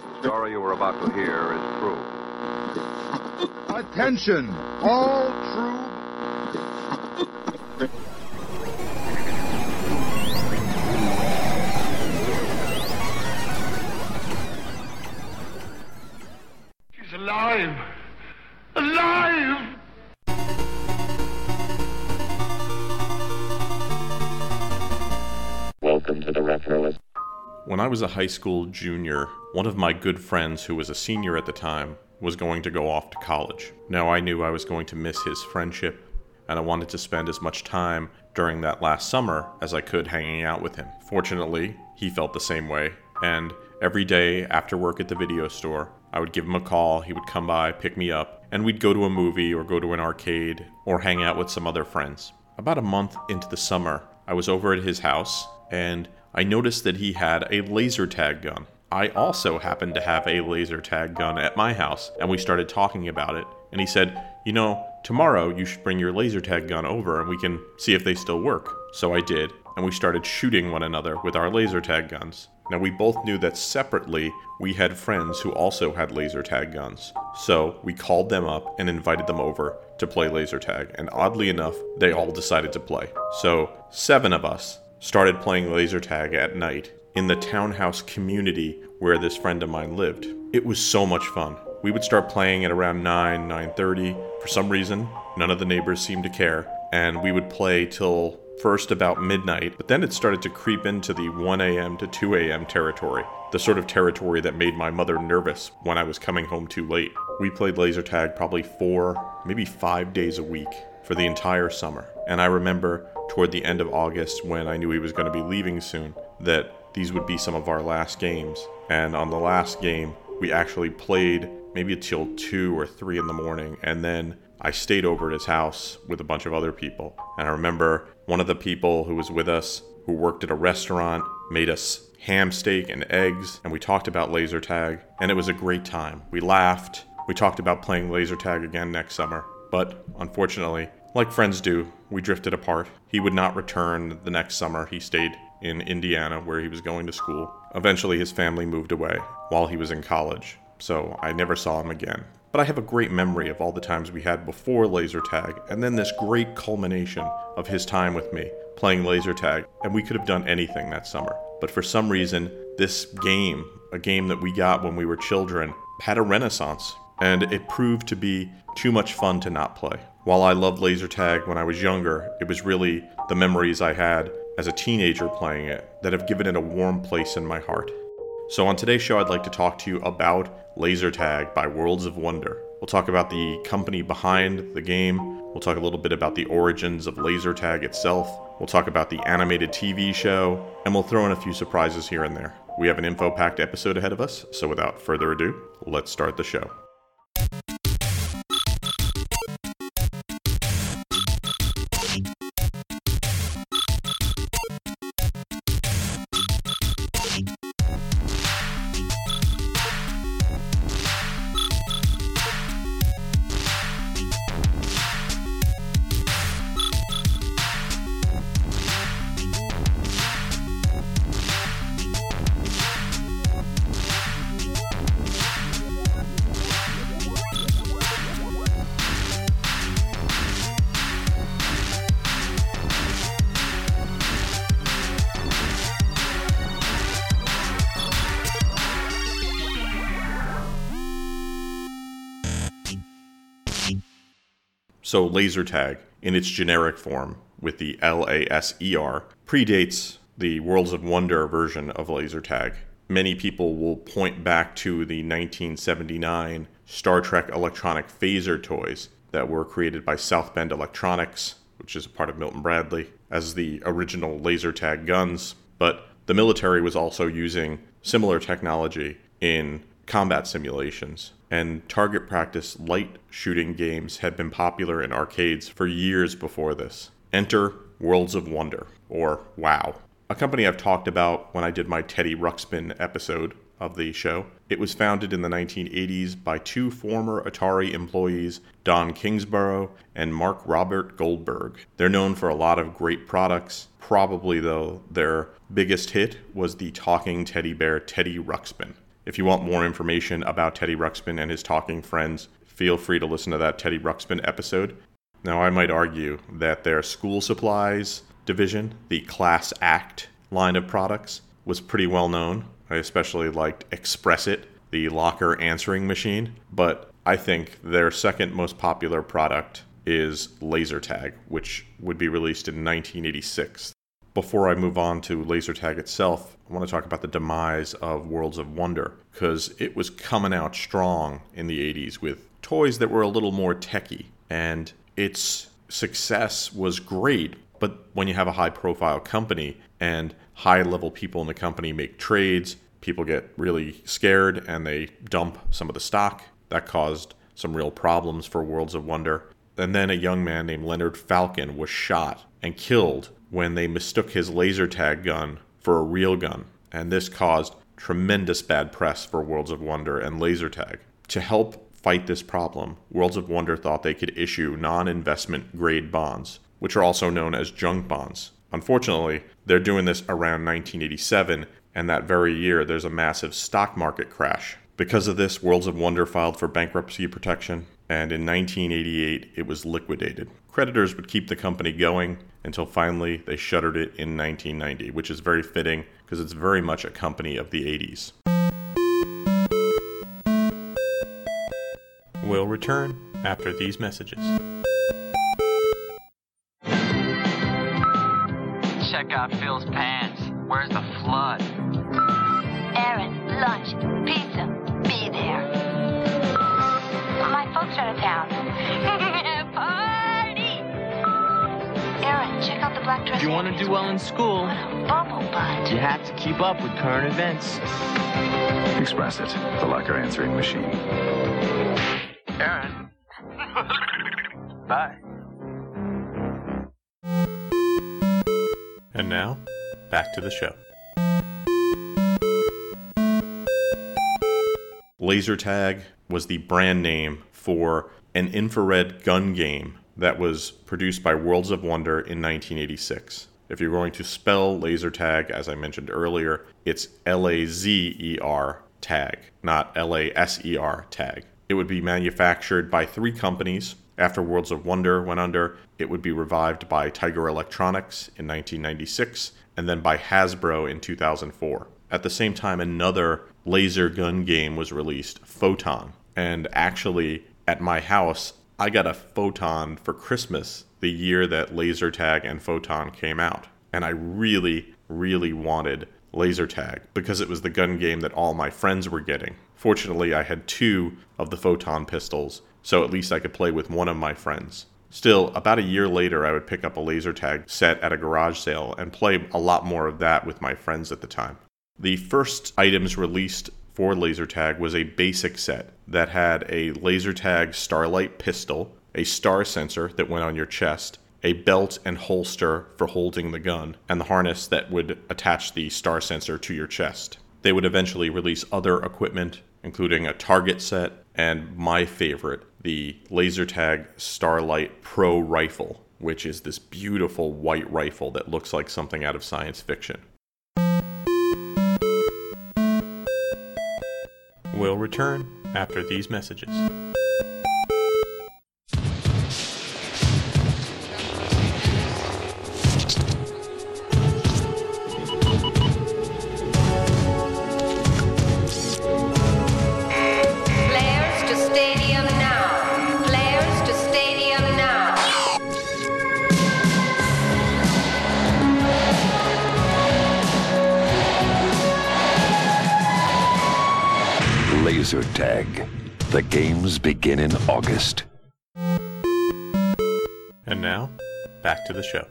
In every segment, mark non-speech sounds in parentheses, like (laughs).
The story you were about to hear is true. Attention, all true. She's alive! When I was a high school junior, one of my good friends, who was a senior at the time, was going to go off to college. Now I knew I was going to miss his friendship, and I wanted to spend as much time during that last summer as I could hanging out with him. Fortunately, he felt the same way, and every day after work at the video store, I would give him a call, he would come by, pick me up, and we'd go to a movie or go to an arcade or hang out with some other friends. About a month into the summer, I was over at his house and I noticed that he had a laser tag gun. I also happened to have a laser tag gun at my house, and we started talking about it. And he said, You know, tomorrow you should bring your laser tag gun over and we can see if they still work. So I did, and we started shooting one another with our laser tag guns. Now, we both knew that separately we had friends who also had laser tag guns. So we called them up and invited them over to play laser tag, and oddly enough, they all decided to play. So, seven of us started playing laser tag at night in the townhouse community where this friend of mine lived. It was so much fun. We would start playing at around 9, 9:30. For some reason, none of the neighbors seemed to care, and we would play till first about midnight, but then it started to creep into the 1 a.m. to 2 a.m. territory, the sort of territory that made my mother nervous when I was coming home too late. We played laser tag probably four, maybe five days a week for the entire summer. And I remember toward the end of August when I knew he was going to be leaving soon that these would be some of our last games. And on the last game, we actually played maybe until 2 or 3 in the morning and then I stayed over at his house with a bunch of other people. And I remember one of the people who was with us who worked at a restaurant made us ham steak and eggs and we talked about laser tag and it was a great time. We laughed. We talked about playing laser tag again next summer. But unfortunately, like friends do, we drifted apart. He would not return the next summer. He stayed in Indiana where he was going to school. Eventually, his family moved away while he was in college, so I never saw him again. But I have a great memory of all the times we had before laser tag, and then this great culmination of his time with me playing laser tag, and we could have done anything that summer. But for some reason, this game, a game that we got when we were children, had a renaissance, and it proved to be too much fun to not play. While I loved laser tag when I was younger, it was really the memories I had as a teenager playing it that have given it a warm place in my heart. So, on today's show, I'd like to talk to you about Laser Tag by Worlds of Wonder. We'll talk about the company behind the game. We'll talk a little bit about the origins of laser tag itself. We'll talk about the animated TV show, and we'll throw in a few surprises here and there. We have an info packed episode ahead of us, so without further ado, let's start the show. So, laser tag, in its generic form, with the L A S E R, predates the Worlds of Wonder version of laser tag. Many people will point back to the 1979 Star Trek electronic phaser toys that were created by South Bend Electronics, which is a part of Milton Bradley, as the original laser tag guns. But the military was also using similar technology in combat simulations, and target practice light shooting games had been popular in arcades for years before this. Enter Worlds of Wonder, or WOW, a company I've talked about when I did my Teddy Ruxpin episode of the show. It was founded in the 1980s by two former Atari employees, Don Kingsborough and Mark Robert Goldberg. They're known for a lot of great products. Probably, though, their biggest hit was the talking teddy bear Teddy Ruxpin. If you want more information about Teddy Ruxpin and his talking friends, feel free to listen to that Teddy Ruxpin episode. Now, I might argue that their school supplies division, the Class Act line of products, was pretty well known. I especially liked Express It, the locker answering machine, but I think their second most popular product is Laser Tag, which would be released in 1986. Before I move on to Laser Tag itself, I want to talk about the demise of Worlds of Wonder because it was coming out strong in the 80s with toys that were a little more techy, and its success was great. But when you have a high profile company and high level people in the company make trades, people get really scared and they dump some of the stock. That caused some real problems for Worlds of Wonder. And then a young man named Leonard Falcon was shot and killed when they mistook his laser tag gun for a real gun. And this caused tremendous bad press for Worlds of Wonder and laser tag. To help fight this problem, Worlds of Wonder thought they could issue non investment grade bonds, which are also known as junk bonds. Unfortunately, they're doing this around 1987, and that very year there's a massive stock market crash. Because of this, Worlds of Wonder filed for bankruptcy protection, and in 1988 it was liquidated. Creditors would keep the company going until finally they shuttered it in 1990, which is very fitting because it's very much a company of the 80s. We'll return after these messages. Check out Phil's pants. If you want to do well in school, What a bubble butt. you have to keep up with current events. Express it, the locker answering machine. Aaron. (laughs) Bye. And now, back to the show. Laser tag was the brand name for an infrared gun game that was produced by Worlds of Wonder in 1986. If you're going to spell laser tag, as I mentioned earlier, it's L A Z E R tag, not L A S E R tag. It would be manufactured by three companies. After Worlds of Wonder went under, it would be revived by Tiger Electronics in 1996 and then by Hasbro in 2004. At the same time, another laser gun game was released, Photon. And actually, at my house, I got a Photon for Christmas the year that Laser Tag and Photon came out. And I really, really wanted Laser Tag because it was the gun game that all my friends were getting. Fortunately, I had two of the Photon pistols, so at least I could play with one of my friends. Still, about a year later, I would pick up a laser tag set at a garage sale and play a lot more of that with my friends at the time. The first items released for laser tag was a basic set that had a laser tag starlight pistol, a star sensor that went on your chest, a belt and holster for holding the gun, and the harness that would attach the star sensor to your chest. They would eventually release other equipment, including a target set and my favorite, the laser tag Starlight Pro rifle, which is this beautiful white rifle that looks like something out of science fiction. We'll return after these messages. Laser tag. The games begin in August. And now, back to the show.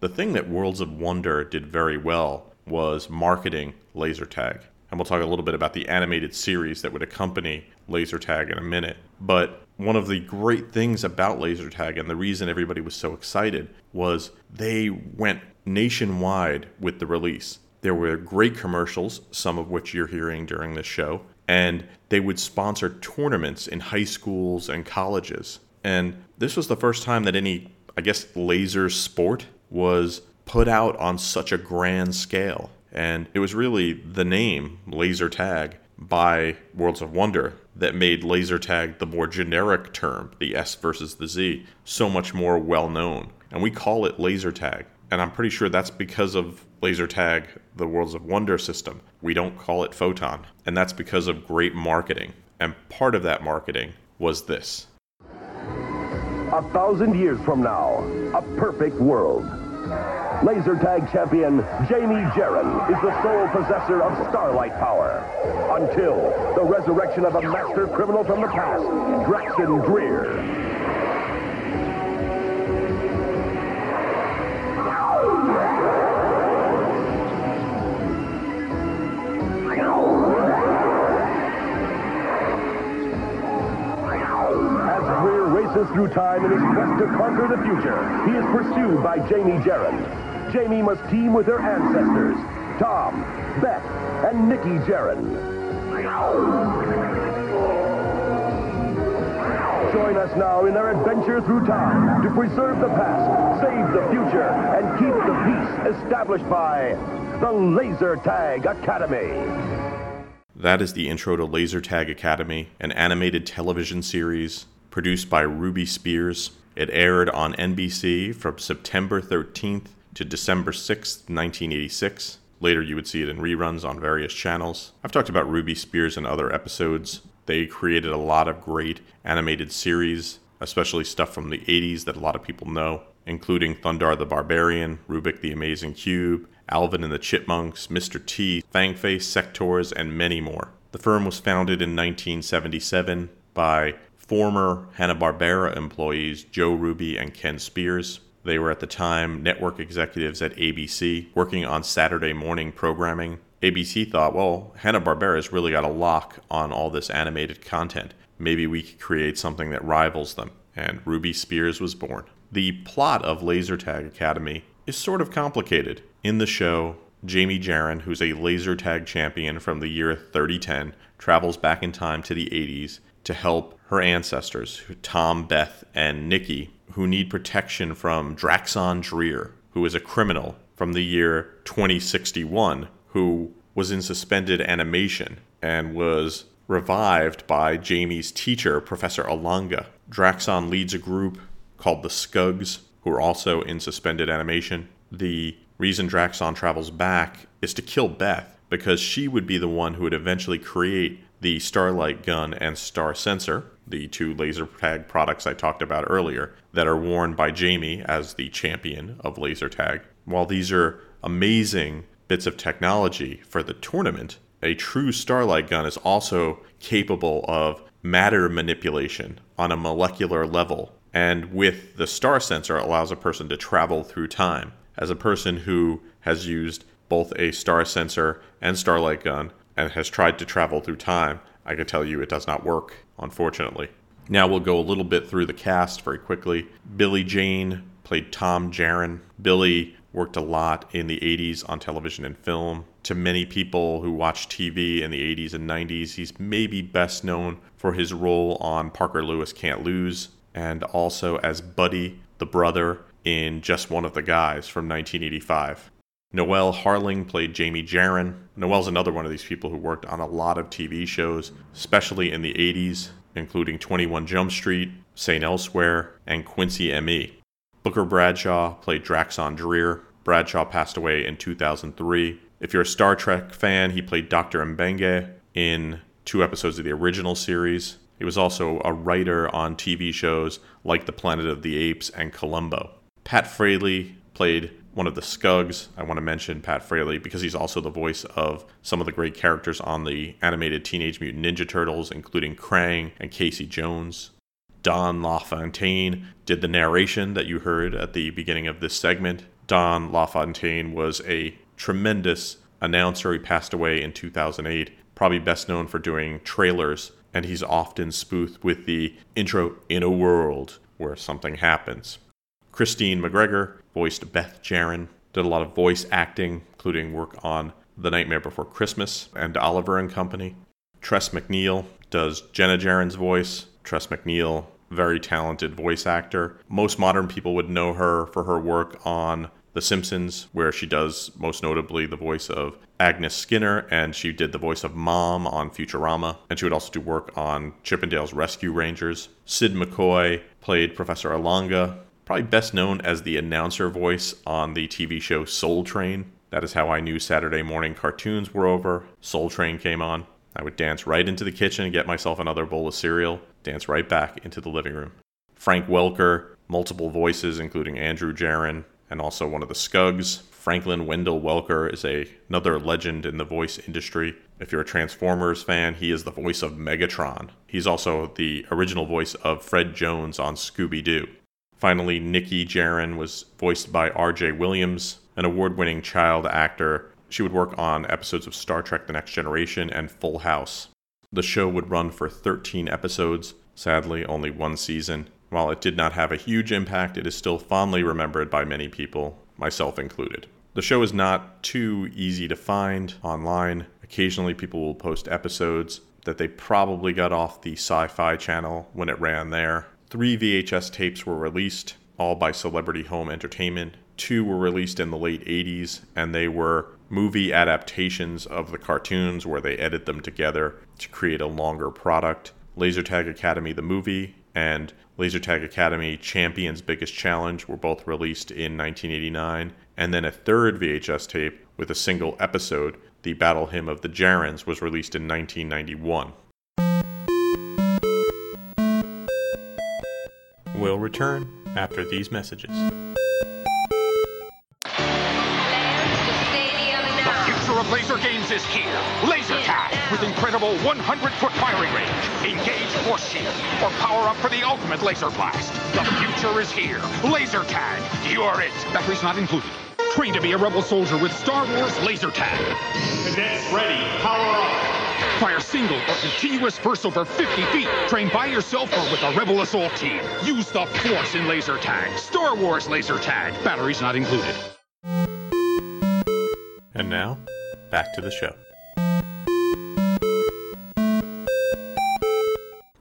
The thing that Worlds of Wonder did very well was marketing laser tag. and we'll talk a little bit about the animated series that would accompany laser tag in a minute. But one of the great things about laser tag and the reason everybody was so excited was they went nationwide with the release. There were great commercials, some of which you're hearing during this show, and they would sponsor tournaments in high schools and colleges. And this was the first time that any, I guess, laser sport was put out on such a grand scale. And it was really the name laser tag by Worlds of Wonder that made laser tag the more generic term, the S versus the Z, so much more well known. And we call it laser tag. And I'm pretty sure that's because of laser tag, the Worlds of Wonder system. We don't call it photon. And that's because of great marketing. And part of that marketing was this. A thousand years from now, a perfect world. Laser tag champion Jamie Jaren is the sole possessor of starlight power. Until the resurrection of a master criminal from the past, Draxon Greer. Through time in his quest to conquer the future, he is pursued by Jamie Jaren. Jamie must team with their ancestors, Tom, Beth, and Nikki Jaren. Join us now in their adventure through time to preserve the past, save the future, and keep the peace established by the Laser Tag Academy. That is the intro to Laser Tag Academy, an animated television series produced by Ruby Spears. It aired on NBC from September 13th to December 6th, 1986. Later, you would see it in reruns on various channels. I've talked about Ruby Spears in other episodes. They created a lot of great animated series, especially stuff from the 80s that a lot of people know, including Thundarr the Barbarian, Rubik the Amazing Cube, Alvin and the Chipmunks, Mr. T, Fangface, Sectors, and many more. The firm was founded in 1977 by former Hanna-Barbera employees Joe Ruby and Ken Spears. They were at the time network executives at ABC, working on Saturday morning programming. ABC thought, well, Hanna-Barbera's really got a lock on all this animated content. Maybe we could create something that rivals them. And Ruby Spears was born. The plot of Laser Tag Academy is sort of complicated. In the show, Jamie Jaren, who's a laser tag champion from the year 3010, travels back in time to the 80s to help her ancestors, Tom, Beth, and Nikki, who need protection from Draxon Drear, who is a criminal from the year 2061, who was in suspended animation and was revived by Jamie's teacher, Professor Alanga. Draxon leads a group called the Skugs, who are also in suspended animation. The reason Draxon travels back is to kill Beth, because she would be the one who would eventually create the Starlight Gun and Star Sensor, the two laser tag products I talked about earlier, that are worn by Jamie as the champion of laser tag. While these are amazing bits of technology for the tournament, a true Starlight Gun is also capable of matter manipulation on a molecular level. And with the star sensor, allows a person to travel through time. As a person who has used both a star sensor and starlight gun and has tried to travel through time, I can tell you it does not work, unfortunately. Now we'll go a little bit through the cast very quickly. Billy Jane played Tom Jaren. Billy worked a lot in the 80s on television and film. To many people who watch TV in the 80s and 90s, he's maybe best known for his role on Parker Lewis Can't Lose and also as Buddy, the brother, in Just One of the Guys from 1985. Noelle Harling played Jamie Jaren. Noelle's another one of these people who worked on a lot of TV shows, especially in the 80s, including 21 Jump Street, St. Elsewhere, and Quincy M.E. Booker Bradshaw played Draxon Drear. Bradshaw passed away in 2003. If you're a Star Trek fan, he played Dr. M'Benga in two episodes of the original series. He was also a writer on TV shows like The Planet of the Apes and Columbo. Pat Fraley played one of the Scugs. I want to mention Pat Fraley because he's also the voice of some of the great characters on the animated Teenage Mutant Ninja Turtles, including Krang and Casey Jones. Don LaFontaine did the narration that you heard at the beginning of this segment. Don LaFontaine was a tremendous announcer. He passed away in 2008, probably best known for doing trailers, and he's often spoofed with the intro in a world where something happens. Christine McGregor voiced Beth Jaren, did a lot of voice acting, including work on The Nightmare Before Christmas and Oliver and Company. Tress MacNeille does Jenna Jaren's voice. Tress MacNeille, very talented voice actor. Most modern people would know her for her work on The Simpsons, where she does most notably the voice of Agnes Skinner, and she did the voice of Mom on Futurama, and she would also do work on Chip 'n Dale's Rescue Rangers. Sid McCoy played Professor Alanga, probably best known as the announcer voice on the TV show Soul Train. That is how I knew Saturday morning cartoons were over. Soul Train came on. I would dance right into the kitchen and get myself another bowl of cereal, dance right back into the living room. Frank Welker, multiple voices, including Andrew Jaren, and also one of the Scugs. Franklin Wendell Welker is a, another legend in the voice industry. If you're a Transformers fan, he is the voice of Megatron. He's also the original voice of Fred Jones on Scooby Doo. Finally, Nikki Jaren was voiced by R.J. Williams, an award winning child actor. She would work on episodes of Star Trek The Next Generation and Full House. The show would run for 13 episodes, sadly, only one season. While it did not have a huge impact, it is still fondly remembered by many people, myself included. The show is not too easy to find online. Occasionally, people will post episodes that they probably got off the Sci Fi channel when it ran there. Three VHS tapes were released, all by Celebrity Home Entertainment. Two were released in the late 80s, and they were movie adaptations of the cartoons where they edit them together to create a longer product. Laser Tag Academy, the movie, and Laser Tag Academy Champions Biggest Challenge were both released in 1989, and then a third VHS tape with a single episode, The Battle Hymn of the Jarens, was released in 1991. We'll return after these messages. The future of laser games is here. Laser tag with incredible 100-foot firing range. Engage force shield or power up for the ultimate laser blast. The future is here. Laser tag. You're it. Batteries not included. Train to be a rebel soldier with Star Wars laser tag. Cadets ready. Power up. Fire single or continuous bursts over 50 feet. Train by yourself or with a Rebel Assault team. Use the Force in laser tag. Star Wars laser tag. Batteries not included. And now, back to the show.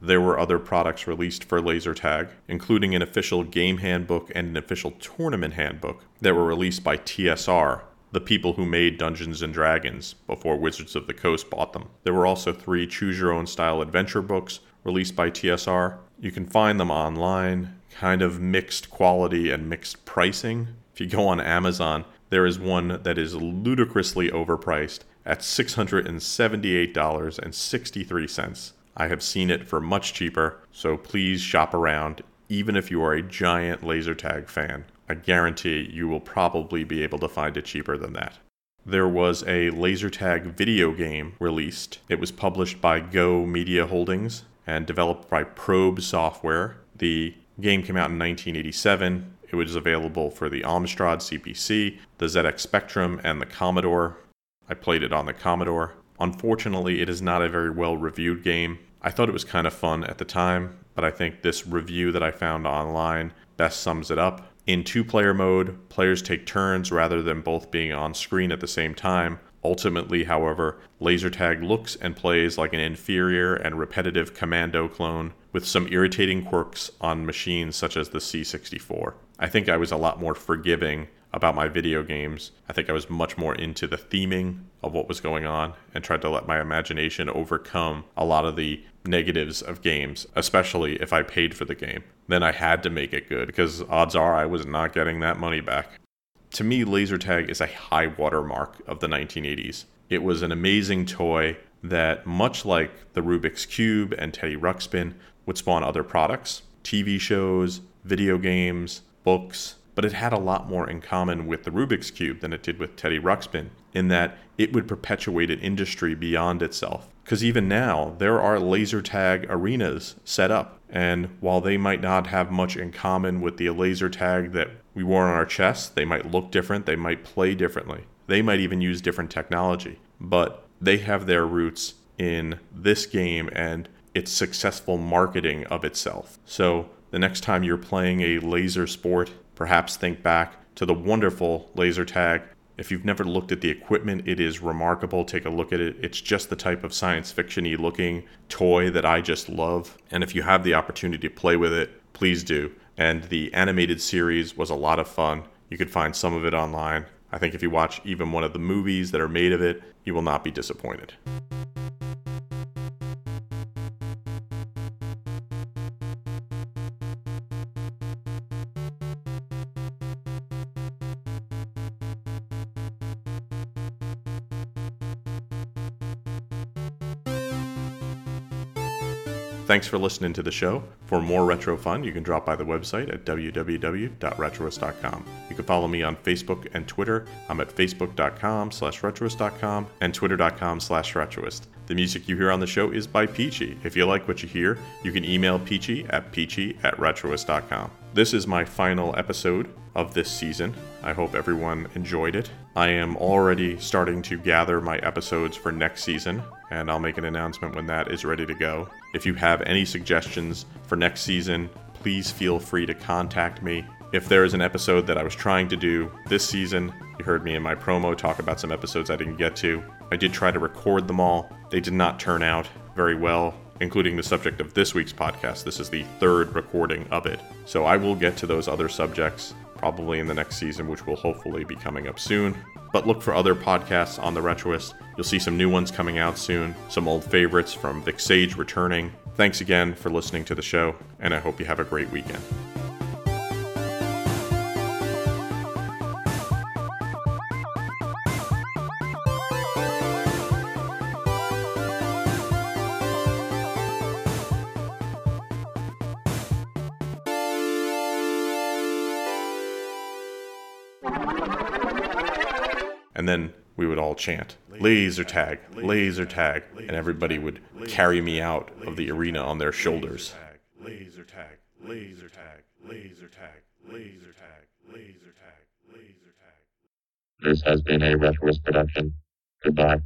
There were other products released for laser tag, including an official game handbook and an official tournament handbook that were released by TSR, the people who made Dungeons and Dragons before Wizards of the Coast bought them. There were also three choose your own style adventure books released by TSR. You can find them online, kind of mixed quality and mixed pricing. If you go on Amazon, there is one that is ludicrously overpriced at $678.63. I have seen it for much cheaper, so please shop around, even if you are a giant laser tag fan. I guarantee you will probably be able to find it cheaper than that. There was a laser tag video game released. It was published by Go Media Holdings and developed by Probe Software. The game came out in 1987. It was available for the Amstrad CPC, the ZX Spectrum, and the Commodore. I played it on the Commodore. Unfortunately, it is not a very well reviewed game. I thought it was kind of fun at the time, but I think this review that I found online best sums it up. In two player mode, players take turns rather than both being on screen at the same time. Ultimately, however, laser tag looks and plays like an inferior and repetitive commando clone with some irritating quirks on machines such as the C64. I think I was a lot more forgiving about my video games. I think I was much more into the theming of what was going on and tried to let my imagination overcome a lot of the negatives of games, especially if I paid for the game. Then I had to make it good because odds are I was not getting that money back. To me, laser tag is a high watermark of the 1980s. It was an amazing toy that, much like the Rubik's Cube and Teddy Ruxpin, would spawn other products TV shows, video games, books, but it had a lot more in common with the Rubik's Cube than it did with Teddy Ruxpin, in that it would perpetuate an industry beyond itself. Because even now, there are laser tag arenas set up, and while they might not have much in common with the laser tag that we wore on our chests, they might look different, they might play differently. They might even use different technology, but they have their roots in this game and its successful marketing of itself. So the next time you're playing a laser sport, perhaps think back to the wonderful laser tag. If you've never looked at the equipment, it is remarkable. Take a look at it. It's just the type of science fiction y looking toy that I just love. And if you have the opportunity to play with it, please do. And the animated series was a lot of fun. You could find some of it online. I think if you watch even one of the movies that are made of it, you will not be disappointed. Thanks for listening to the show. For more retro fun, you can drop by the website at www.retroist.com. You can follow me on Facebook and Twitter. I'm at facebook.com slash retroist.com and twitter.com slash retroist. The music you hear on the show is by Peachy. If you like what you hear, you can email Peachy at peachy at retroist.com. This is my final episode of this season. I hope everyone enjoyed it. I am already starting to gather my episodes for next season, and I'll make an announcement when that is ready to go. If you have any suggestions for next season, please feel free to contact me. If there is an episode that I was trying to do this season, you heard me in my promo talk about some episodes I didn't get to. I did try to record them all. They did not turn out very well, including the subject of this week's podcast. This is the third recording of it. So I will get to those other subjects probably in the next season, which will hopefully be coming up soon. But look for other podcasts on the Retroist. You'll see some new ones coming out soon, some old favorites from Vic Sage returning. Thanks again for listening to the show, and I hope you have a great weekend. Chant laser tag laser tag and everybody would carry me out of the arena on their shoulders. Laser tag laser tag laser tag laser tag laser tag laser tag. This has been a retroist production. Goodbye